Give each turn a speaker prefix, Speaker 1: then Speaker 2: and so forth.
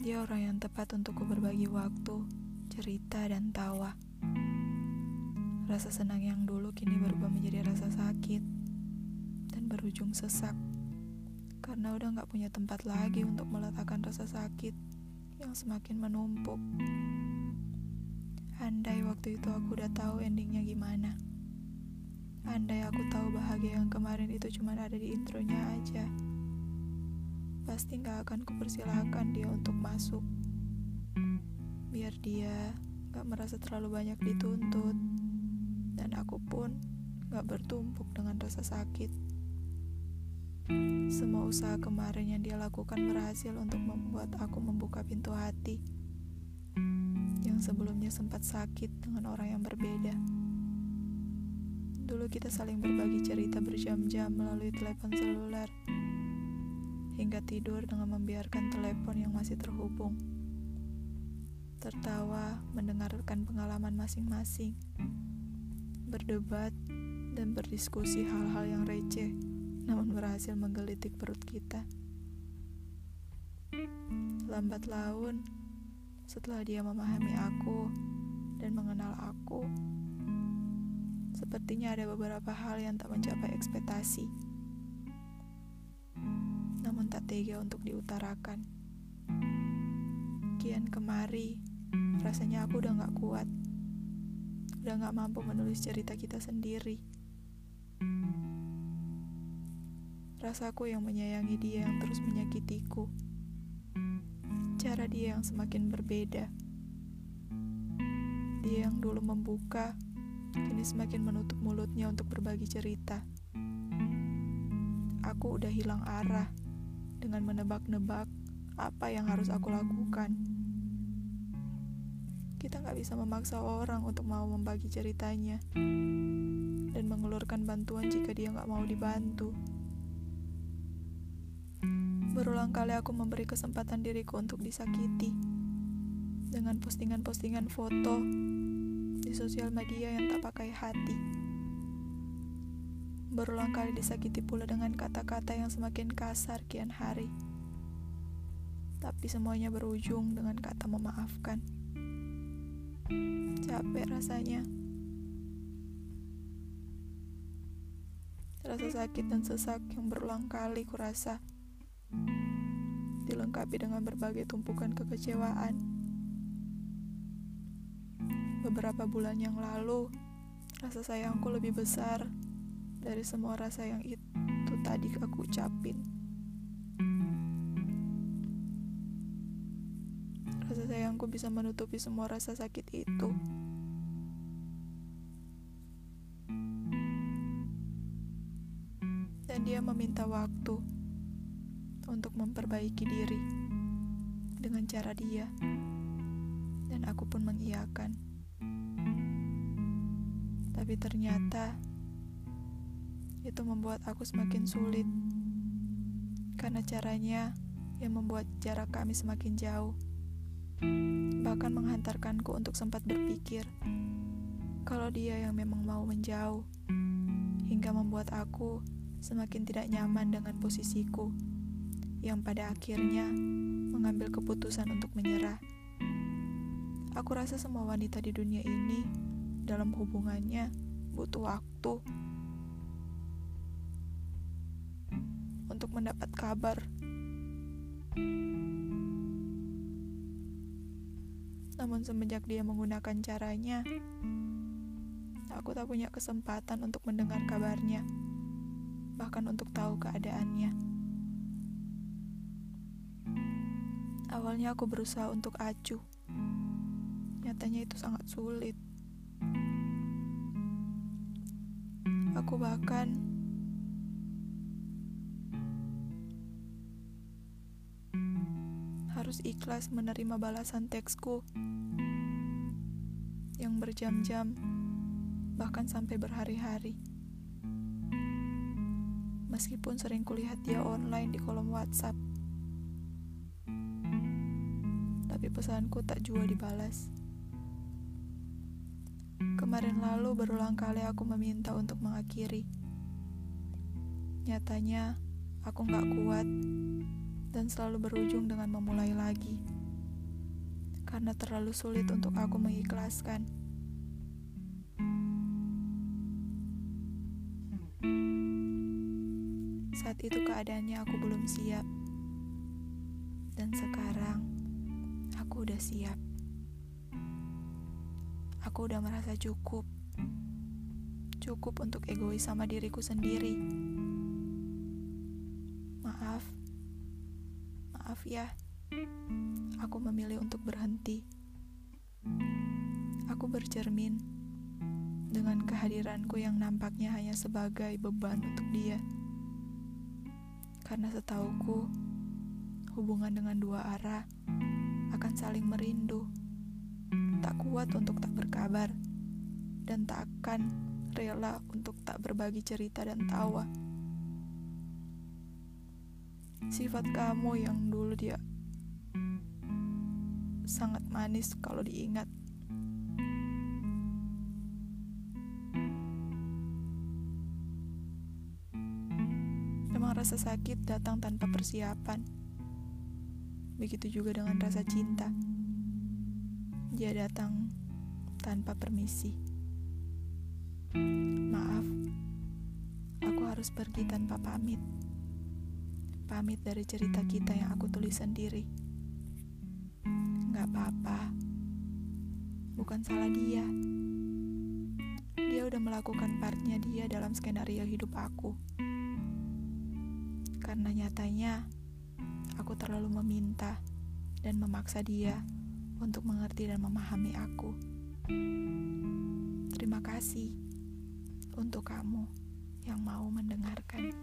Speaker 1: Dia orang yang tepat untukku berbagi waktu, cerita, dan tawa. Rasa senang yang dulu kini berubah menjadi rasa sakit dan berujung sesak. Karena udah gak punya tempat lagi untuk meletakkan rasa sakit yang semakin menumpuk. Andai waktu itu aku udah tahu endingnya gimana. Andai aku tahu bahagia yang kemarin itu cuma ada di intronya aja pasti gak akan kupersilahkan dia untuk masuk. Biar dia gak merasa terlalu banyak dituntut, dan aku pun gak bertumpuk dengan rasa sakit. Semua usaha kemarin yang dia lakukan berhasil untuk membuat aku membuka pintu hati yang sebelumnya sempat sakit dengan orang yang berbeda. Dulu kita saling berbagi cerita berjam-jam melalui telepon seluler hingga tidur dengan membiarkan telepon yang masih terhubung. Tertawa mendengarkan pengalaman masing-masing, berdebat, dan berdiskusi hal-hal yang receh, namun berhasil menggelitik perut kita. Lambat laun, setelah dia memahami aku dan mengenal aku, sepertinya ada beberapa hal yang tak mencapai ekspektasi tak tega untuk diutarakan. Kian kemari, rasanya aku udah gak kuat. Udah gak mampu menulis cerita kita sendiri. Rasaku yang menyayangi dia yang terus menyakitiku. Cara dia yang semakin berbeda. Dia yang dulu membuka, kini semakin menutup mulutnya untuk berbagi cerita. Aku udah hilang arah dengan menebak-nebak apa yang harus aku lakukan. Kita nggak bisa memaksa orang untuk mau membagi ceritanya dan mengelurkan bantuan jika dia nggak mau dibantu. Berulang kali aku memberi kesempatan diriku untuk disakiti dengan postingan-postingan foto di sosial media yang tak pakai hati. Berulang kali disakiti pula dengan kata-kata yang semakin kasar kian hari. Tapi semuanya berujung dengan kata memaafkan. Capek rasanya. Rasa sakit dan sesak yang berulang kali kurasa. Dilengkapi dengan berbagai tumpukan kekecewaan. Beberapa bulan yang lalu, rasa sayangku lebih besar dari semua rasa yang itu tadi aku ucapin. Rasa sayangku bisa menutupi semua rasa sakit itu. Dan dia meminta waktu untuk memperbaiki diri dengan cara dia. Dan aku pun mengiyakan. Tapi ternyata itu membuat aku semakin sulit karena caranya yang membuat jarak kami semakin jauh. Bahkan menghantarkanku untuk sempat berpikir kalau dia yang memang mau menjauh, hingga membuat aku semakin tidak nyaman dengan posisiku, yang pada akhirnya mengambil keputusan untuk menyerah. Aku rasa semua wanita di dunia ini dalam hubungannya butuh waktu untuk mendapat kabar. Namun semenjak dia menggunakan caranya, aku tak punya kesempatan untuk mendengar kabarnya, bahkan untuk tahu keadaannya. Awalnya aku berusaha untuk acuh. Nyatanya itu sangat sulit. Aku bahkan harus ikhlas menerima balasan teksku yang berjam-jam, bahkan sampai berhari-hari. Meskipun sering kulihat dia online di kolom WhatsApp, tapi pesanku tak jua dibalas. Kemarin lalu berulang kali aku meminta untuk mengakhiri. Nyatanya, aku gak kuat dan selalu berujung dengan memulai lagi. karena terlalu sulit untuk aku mengikhlaskan. Saat itu keadaannya aku belum siap. Dan sekarang aku udah siap. Aku udah merasa cukup. Cukup untuk egois sama diriku sendiri. Maaf. Maaf ya. Aku memilih untuk berhenti. Aku bercermin dengan kehadiranku yang nampaknya hanya sebagai beban untuk dia. Karena setauku, hubungan dengan dua arah akan saling merindu, tak kuat untuk tak berkabar, dan tak akan rela untuk tak berbagi cerita dan tawa. Sifat kamu yang dulu dia sangat manis kalau diingat. Memang rasa sakit datang tanpa persiapan. Begitu juga dengan rasa cinta. Dia datang tanpa permisi. Maaf, aku harus pergi tanpa pamit. Pamit dari cerita kita yang aku tulis sendiri. Gak apa-apa, bukan salah dia. Dia udah melakukan partnya dia dalam skenario hidup aku karena nyatanya aku terlalu meminta dan memaksa dia untuk mengerti dan memahami aku. Terima kasih untuk kamu yang mau mendengarkan.